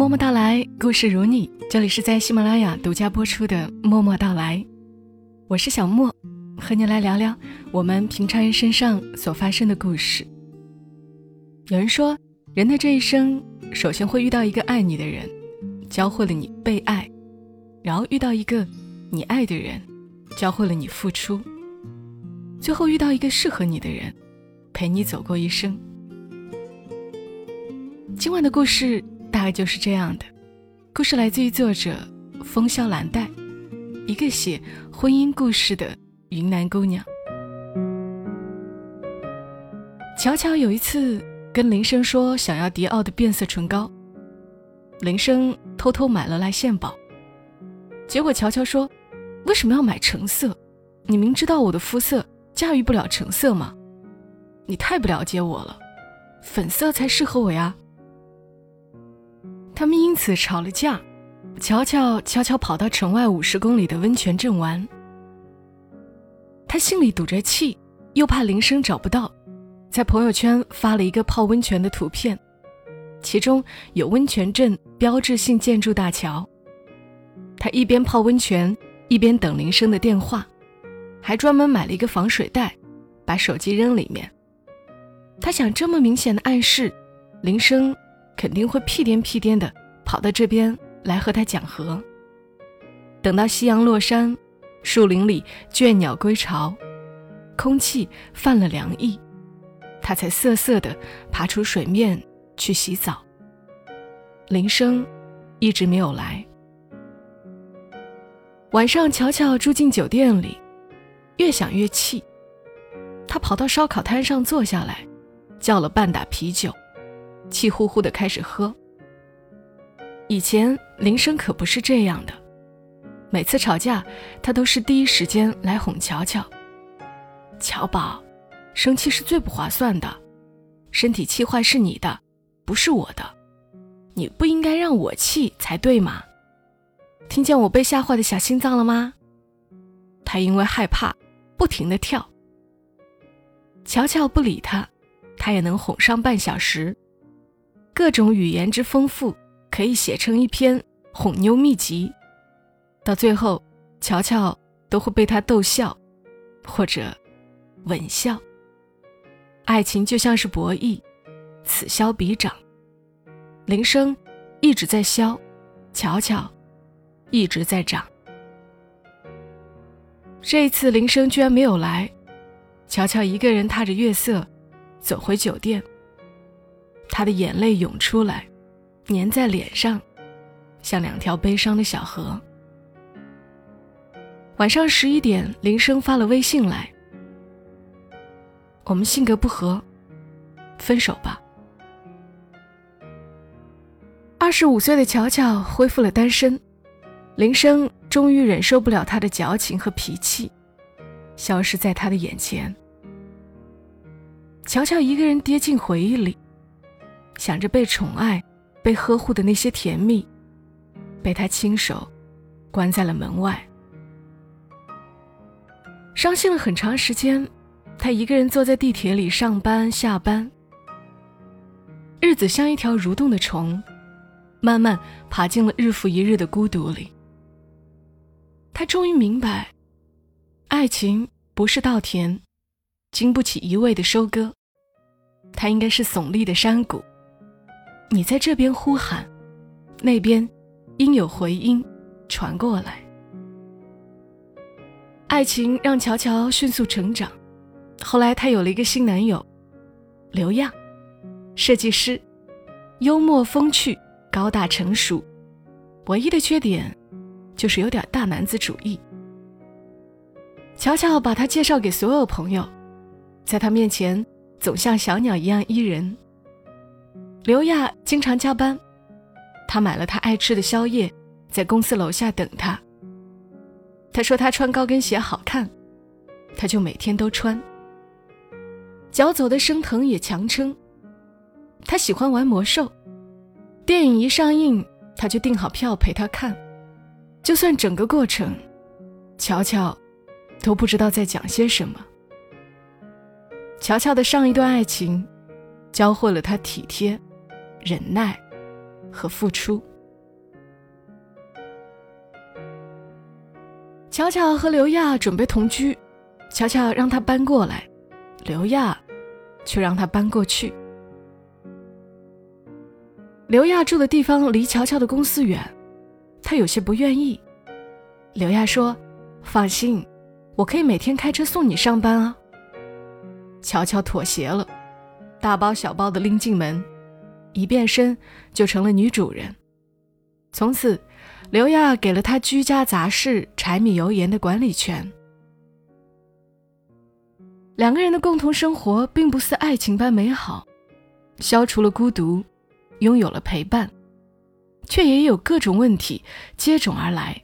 默默到来，故事如你。这里是在喜马拉雅独家播出的《默默到来》，我是小莫，和你来聊聊我们平常人身上所发生的故事。有人说，人的这一生，首先会遇到一个爱你的人，教会了你被爱；然后遇到一个你爱的人，教会了你付出；最后遇到一个适合你的人，陪你走过一生。今晚的故事。大概就是这样的，故事来自于作者风萧兰黛，一个写婚姻故事的云南姑娘。乔乔有一次跟林生说想要迪奥的变色唇膏，林生偷偷买了来献宝，结果乔乔说：“为什么要买橙色？你明知道我的肤色驾驭不了橙色吗？你太不了解我了，粉色才适合我呀。”他们因此吵了架，乔乔悄悄跑到城外五十公里的温泉镇玩。他心里堵着气，又怕铃声找不到，在朋友圈发了一个泡温泉的图片，其中有温泉镇标志性建筑大桥。他一边泡温泉，一边等铃声的电话，还专门买了一个防水袋，把手机扔里面。他想，这么明显的暗示，铃声。肯定会屁颠屁颠的跑到这边来和他讲和。等到夕阳落山，树林里倦鸟归巢，空气泛了凉意，他才瑟瑟的爬出水面去洗澡。铃声一直没有来。晚上，乔乔住进酒店里，越想越气，他跑到烧烤摊上坐下来，叫了半打啤酒。气呼呼的开始喝。以前林生可不是这样的，每次吵架，他都是第一时间来哄乔乔。乔宝，生气是最不划算的，身体气坏是你的，不是我的，你不应该让我气才对嘛。听见我被吓坏的小心脏了吗？他因为害怕，不停的跳。乔乔不理他，他也能哄上半小时。各种语言之丰富，可以写成一篇哄妞秘籍。到最后，乔乔都会被他逗笑，或者吻笑。爱情就像是博弈，此消彼长。铃声一直在消，乔乔一直在涨。这一次铃声居然没有来，乔乔一个人踏着月色走回酒店。他的眼泪涌出来，粘在脸上，像两条悲伤的小河。晚上十一点，林生发了微信来：“我们性格不合，分手吧。”二十五岁的乔乔恢复了单身，林生终于忍受不了他的矫情和脾气，消失在他的眼前。乔乔一个人跌进回忆里。想着被宠爱、被呵护的那些甜蜜，被他亲手关在了门外。伤心了很长时间，他一个人坐在地铁里上班下班，日子像一条蠕动的虫，慢慢爬进了日复一日的孤独里。他终于明白，爱情不是稻田，经不起一味的收割，它应该是耸立的山谷。你在这边呼喊，那边应有回音传过来。爱情让乔乔迅速成长，后来她有了一个新男友，刘亚，设计师，幽默风趣，高大成熟，唯一的缺点就是有点大男子主义。乔乔把他介绍给所有朋友，在他面前总像小鸟一样依人。刘亚经常加班，他买了他爱吃的宵夜，在公司楼下等他。他说他穿高跟鞋好看，他就每天都穿。脚走的生疼也强撑。他喜欢玩魔兽，电影一上映，他就订好票陪他看，就算整个过程，乔乔都不知道在讲些什么。乔乔的上一段爱情，教会了他体贴。忍耐和付出。乔乔和刘亚准备同居，乔乔让他搬过来，刘亚却让他搬过去。刘亚住的地方离乔乔的公司远，他有些不愿意。刘亚说，放心，我可以每天开车送你上班啊。乔乔妥协了，大包小包的拎进门。一变身就成了女主人。从此，刘亚给了他居家杂事、柴米油盐的管理权。两个人的共同生活并不似爱情般美好，消除了孤独。拥有了陪伴，却也有各种问题接踵而来。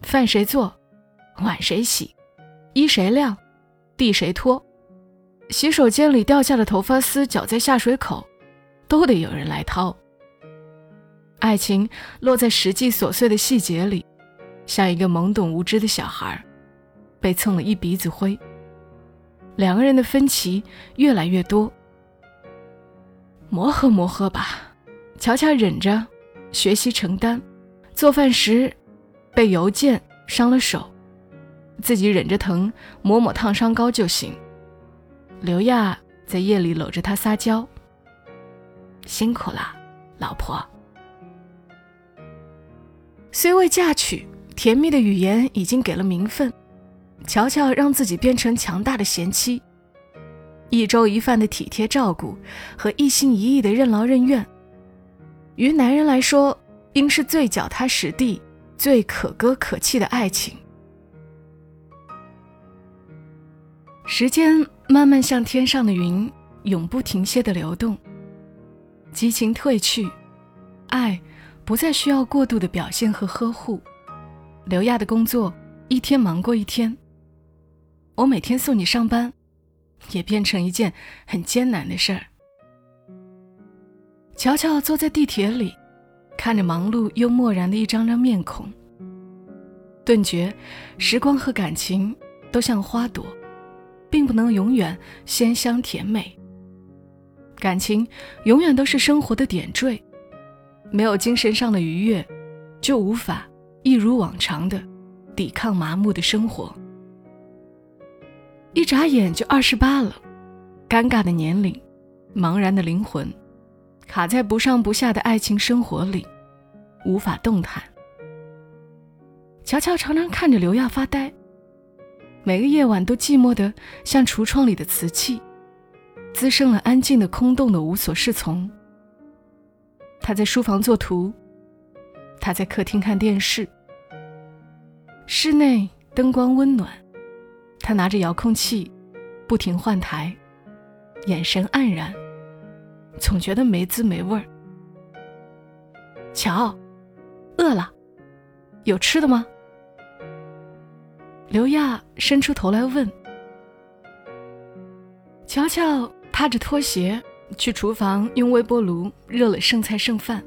饭谁做，碗谁洗，衣谁晾，地谁拖，洗手间里掉下的头发丝搅在下水口，都得有人来掏。爱情落在实际琐碎的细节里，像一个懵懂无知的小孩，被蹭了一鼻子灰。两个人的分歧越来越多。磨合磨合吧，乔乔忍着，学习承担。做饭时被邮件伤了手，自己忍着疼抹抹烫伤膏就行。刘亚在夜里搂着他撒娇：“辛苦了，老婆。”虽未嫁娶，甜蜜的语言已经给了名分。乔乔让自己变成强大的贤妻。一粥一饭的体贴照顾和一心一意的任劳任怨，于男人来说，应是最脚踏实地、最可歌可泣的爱情。时间慢慢像天上的云，永不停歇的流动。激情褪去，爱不再需要过度的表现和呵护。刘亚的工作一天忙过一天，我每天送你上班。也变成一件很艰难的事儿。乔乔坐在地铁里，看着忙碌又漠然的一张张面孔，顿觉时光和感情都像花朵，并不能永远鲜香甜美。感情永远都是生活的点缀，没有精神上的愉悦，就无法一如往常的抵抗麻木的生活。一眨眼就二十八了，尴尬的年龄，茫然的灵魂，卡在不上不下的爱情生活里，无法动弹。乔乔常常看着刘亚发呆，每个夜晚都寂寞的像橱窗里的瓷器，滋生了安静的空洞的无所适从。他在书房作图，他在客厅看电视，室内灯光温暖。他拿着遥控器，不停换台，眼神黯然，总觉得没滋没味儿。乔，饿了，有吃的吗？刘亚伸出头来问。乔乔踏着拖鞋去厨房，用微波炉热了剩菜剩饭，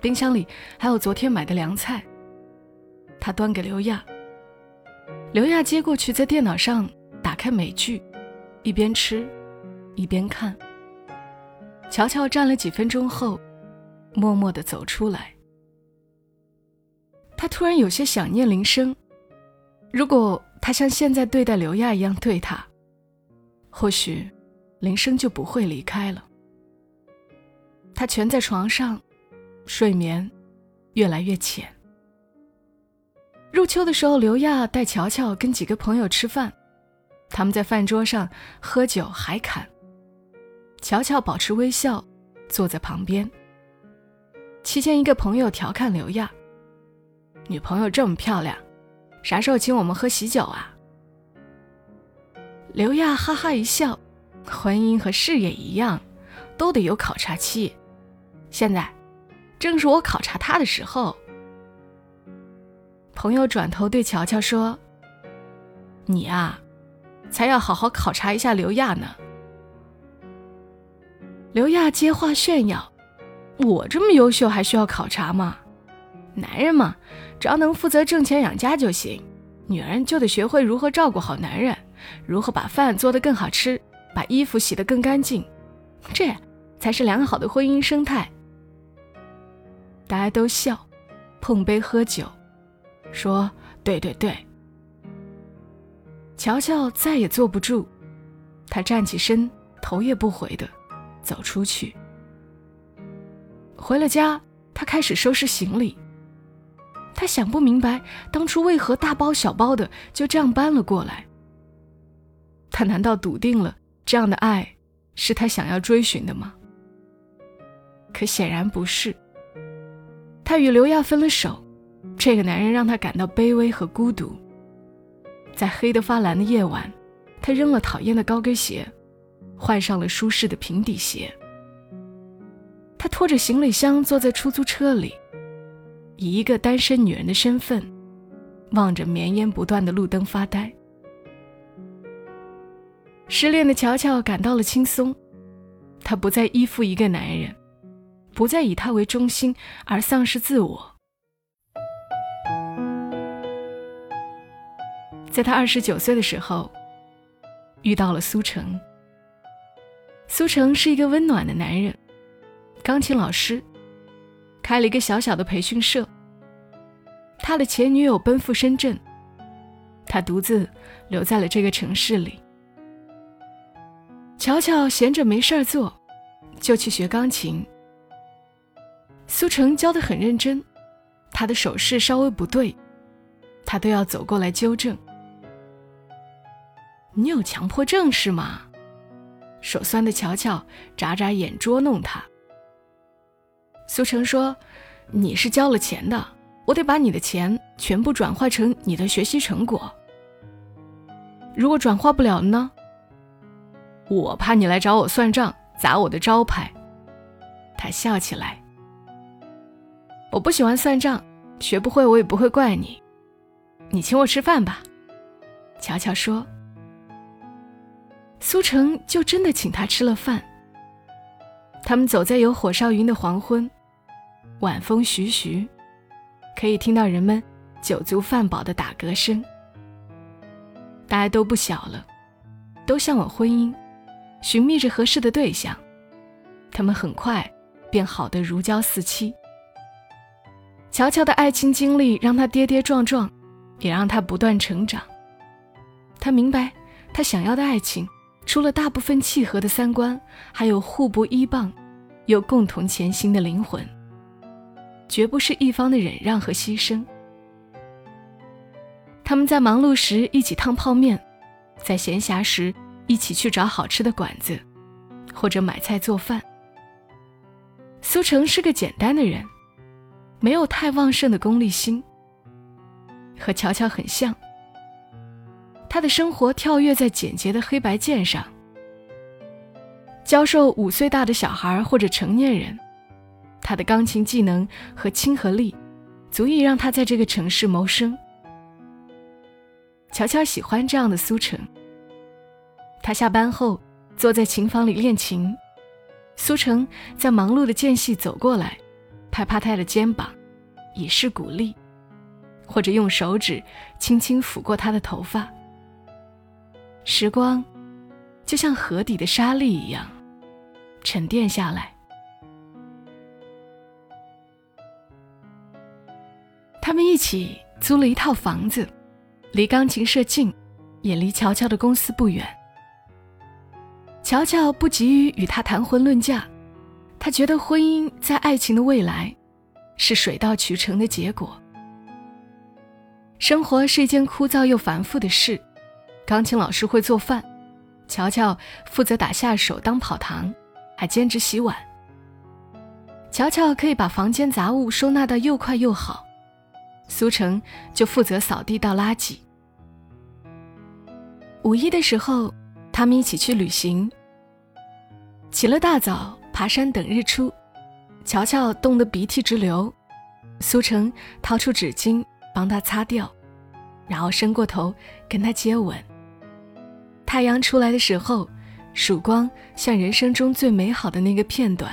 冰箱里还有昨天买的凉菜。他端给刘亚。刘亚接过去，在电脑上打开美剧，一边吃，一边看。乔乔站了几分钟后，默默地走出来。他突然有些想念林生，如果他像现在对待刘亚一样对他，或许铃声就不会离开了。他蜷在床上，睡眠越来越浅。入秋的时候，刘亚带乔乔跟几个朋友吃饭，他们在饭桌上喝酒海侃。乔乔保持微笑，坐在旁边。期间，一个朋友调侃刘亚：“女朋友这么漂亮，啥时候请我们喝喜酒啊？”刘亚哈哈一笑：“婚姻和事业一样，都得有考察期。现在，正是我考察他的时候。”朋友转头对乔乔说：“你啊，才要好好考察一下刘亚呢。”刘亚接话炫耀：“我这么优秀，还需要考察吗？男人嘛，只要能负责挣钱养家就行。女人就得学会如何照顾好男人，如何把饭做得更好吃，把衣服洗得更干净，这才是良好的婚姻生态。”大家都笑，碰杯喝酒。说对对对。乔乔再也坐不住，他站起身，头也不回的走出去。回了家，他开始收拾行李。他想不明白，当初为何大包小包的就这样搬了过来。他难道笃定了这样的爱是他想要追寻的吗？可显然不是。他与刘亚分了手，这个男人让他感到卑微和孤独。在黑得发蓝的夜晚，他扔了讨厌的高跟鞋，换上了舒适的平底鞋。他拖着行李箱坐在出租车里。以一个单身女人的身份，望着绵延不断的路灯发呆。失恋的乔乔感到了轻松，她不再依附一个男人，不再以他为中心而丧失自我。在他二十九岁的时候，遇到了苏成。苏成是一个温暖的男人，钢琴老师。开了一个小小的培训社。他的前女友奔赴深圳，他独自留在了这个城市里。乔乔闲着没事儿做，就去学钢琴。苏成教的很认真，他的手势稍微不对，他都要走过来纠正。你有强迫症是吗？手酸的乔乔眨眨眼捉弄他。苏成说：“你是交了钱的，我得把你的钱全部转化成你的学习成果。如果转化不了呢？我怕你来找我算账，砸我的招牌。”他笑起来。我不喜欢算账，学不会我也不会怪你。你请我吃饭吧。”乔乔说。苏成就真的请他吃了饭。他们走在有火烧云的黄昏。晚风徐徐，可以听到人们酒足饭饱的打嗝声。大家都不小了，都向往婚姻，寻觅着合适的对象。他们很快便好得如胶似漆。乔乔的爱情经历让他跌跌撞撞，也让他不断成长。他明白，他想要的爱情，除了大部分契合的三观，还有互不依傍，又共同前行的灵魂。绝不是一方的忍让和牺牲。他们在忙碌时一起烫泡面，在闲暇时一起去找好吃的馆子，或者买菜做饭。苏成是个简单的人，没有太旺盛的功利心，和乔乔很像。他的生活跳跃在简洁的黑白键上，教授五岁大的小孩或者成年人。他的钢琴技能和亲和力，足以让他在这个城市谋生。乔乔喜欢这样的苏成。他下班后坐在琴房里练琴，苏成在忙碌的间隙走过来，拍拍他的肩膀，以示鼓励，或者用手指轻轻抚过他的头发。时光，就像河底的沙粒一样，沉淀下来。他们一起租了一套房子，离钢琴社近，也离乔乔的公司不远。乔乔不急于与他谈婚论嫁，他觉得婚姻在爱情的未来，是水到渠成的结果。生活是一件枯燥又繁复的事，钢琴老师会做饭，乔乔负责打下手当跑堂，还兼职洗碗。乔乔可以把房间杂物收纳得又快又好。苏成就负责扫地倒垃圾。五一的时候，他们一起去旅行。起了大早，爬山等日出，乔乔冻得鼻涕直流，苏成掏出纸巾帮他擦掉，然后伸过头跟他接吻。太阳出来的时候，曙光像人生中最美好的那个片段，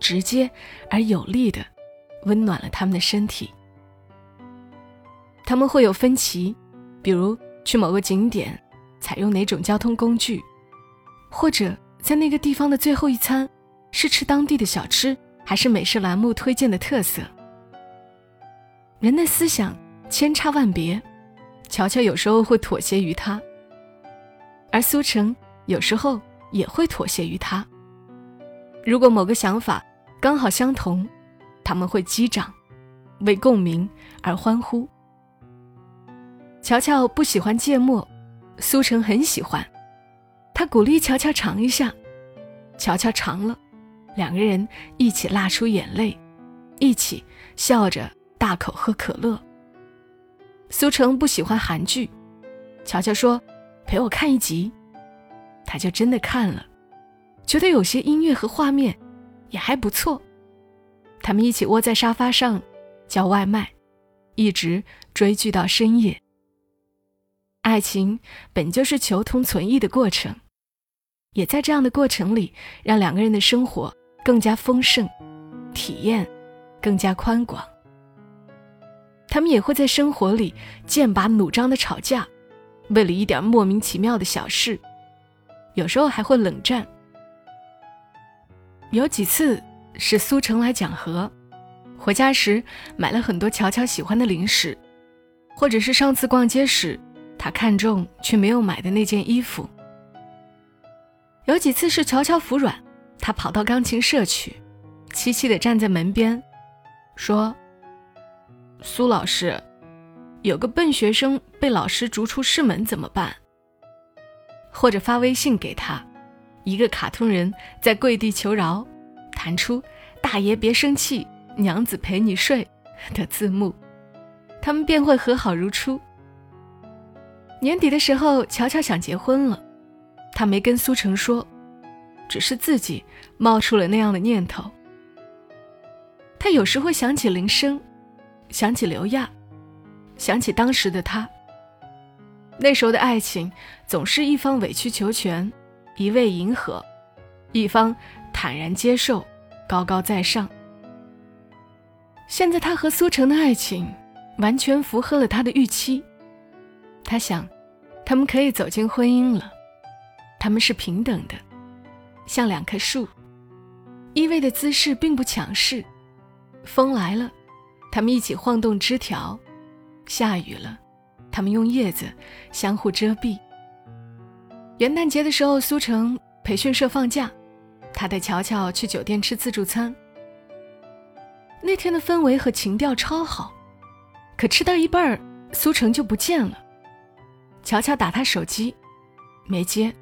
直接而有力的温暖了他们的身体。他们会有分歧，比如去某个景点，采用哪种交通工具，或者在那个地方的最后一餐是吃当地的小吃，还是美食栏目推荐的特色。人的思想千差万别，乔乔有时候会妥协于他，而苏成有时候也会妥协于他。如果某个想法刚好相同，他们会击掌，为共鸣而欢呼。乔乔不喜欢芥末，苏成很喜欢，他鼓励乔乔尝一下，乔乔尝了，两个人一起辣出眼泪，一起笑着大口喝可乐。苏成不喜欢韩剧，乔乔说：“陪我看一集。”他就真的看了，觉得有些音乐和画面也还不错。他们一起窝在沙发上叫外卖，一直追剧到深夜。爱情本就是求同存异的过程，也在这样的过程里，让两个人的生活更加丰盛，体验更加宽广。他们也会在生活里剑拔弩张的吵架，为了一点莫名其妙的小事，有时候还会冷战。有几次是苏成来讲和，回家时买了很多乔乔喜欢的零食，或者是上次逛街时他看中却没有买的那件衣服。有几次是乔乔服软，他跑到钢琴社去，凄凄的站在门边，说。苏老师，有个笨学生被老师逐出师门，怎么办？或者发微信给他，一个卡通人在跪地求饶，弹出“大爷别生气，娘子陪你睡”的字幕，他们便会和好如初。年底的时候，乔乔想结婚了，他没跟苏成说，只是自己冒出了那样的念头。他有时会想起铃声。想起刘亚，想起当时的他。那时候的爱情总是一方委曲求全，一味迎合，一方坦然接受，高高在上。现在他和苏成的爱情完全符合了他的预期。他想，他们可以走进婚姻了，他们是平等的，像两棵树，依偎的姿势并不强势，风来了。他们一起晃动枝条，下雨了，他们用叶子相互遮蔽。元旦节的时候，苏城培训社放假，他带乔乔去酒店吃自助餐。那天的氛围和情调超好，可吃到一半儿，苏城就不见了。乔乔打他手机，没接。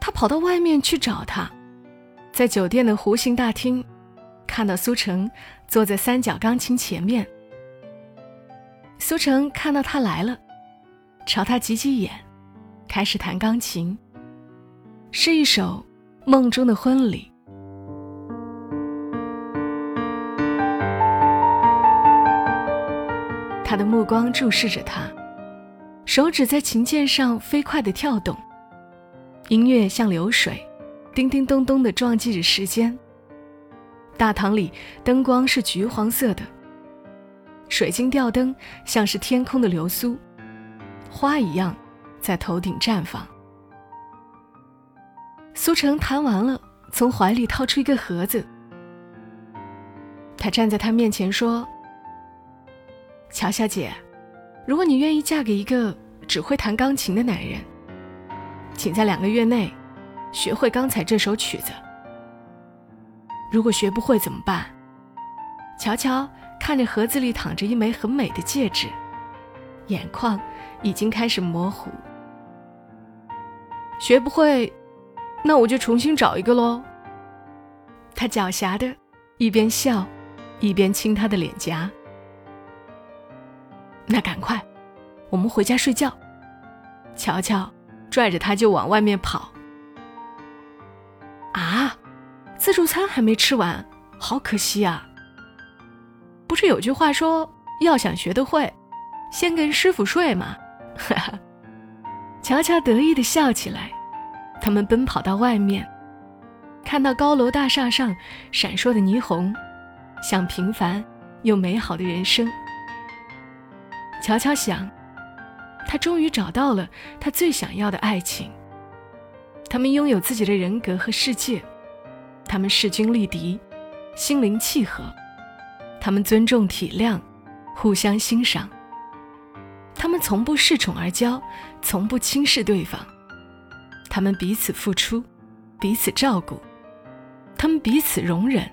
他跑到外面去找他，在酒店的弧形大厅。看到苏成坐在三角钢琴前面，苏成看到他来了，朝他挤挤眼，开始弹钢琴。是一首梦中的婚礼。他的目光注视着他，手指在琴键上飞快的跳动，音乐像流水，叮叮咚咚的撞击着时间。大堂里灯光是橘黄色的，水晶吊灯像是天空的流苏，花一样在头顶绽放。苏成弹完了，从怀里掏出一个盒子，他站在他面前说：“乔小姐，如果你愿意嫁给一个只会弹钢琴的男人，请在两个月内学会刚才这首曲子。”如果学不会怎么办？乔乔看着盒子里躺着一枚很美的戒指，眼眶已经开始模糊。学不会，那我就重新找一个喽。他狡黠的，一边笑，一边亲她的脸颊。那赶快，我们回家睡觉。乔乔拽着他就往外面跑。啊！自助餐还没吃完，好可惜啊！不是有句话说，要想学得会，先跟师傅睡吗？哈哈，乔乔得意的笑起来。他们奔跑到外面，看到高楼大厦上闪烁的霓虹，像平凡又美好的人生。乔乔想，他终于找到了他最想要的爱情。他们拥有自己的人格和世界。他们势均力敌，心灵契合；他们尊重体谅，互相欣赏。他们从不恃宠而骄，从不轻视对方。他们彼此付出，彼此照顾，他们彼此容忍，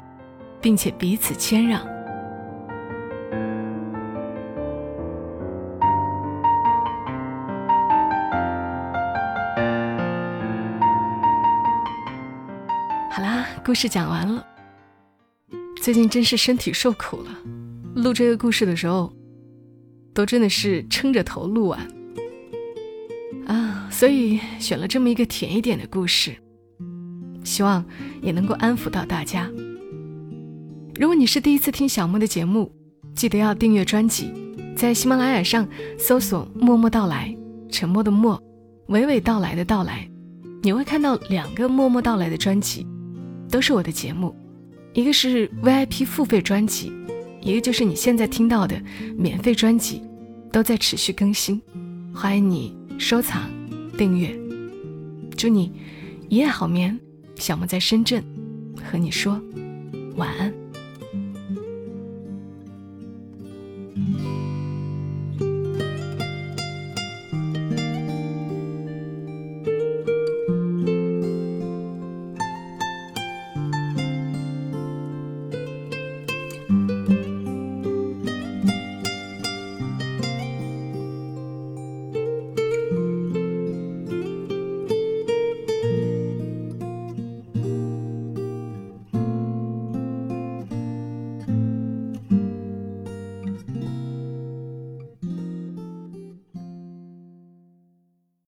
并且彼此谦让。故事讲完了。最近真是身体受苦了，录这个故事的时候，都真的是撑着头录完。啊，所以选了这么一个甜一点的故事，希望也能够安抚到大家。如果你是第一次听小莫的节目，记得要订阅专辑，在喜马拉雅上搜索“默默到来”，沉默的默，娓娓道来的到来，你会看到两个“默默到来”的专辑，都是我的节目。一个是 VIP 付费专辑，一个就是你现在听到的免费专辑，都在持续更新，欢迎你收藏、订阅。祝你一夜好眠，小莫在深圳和你说晚安。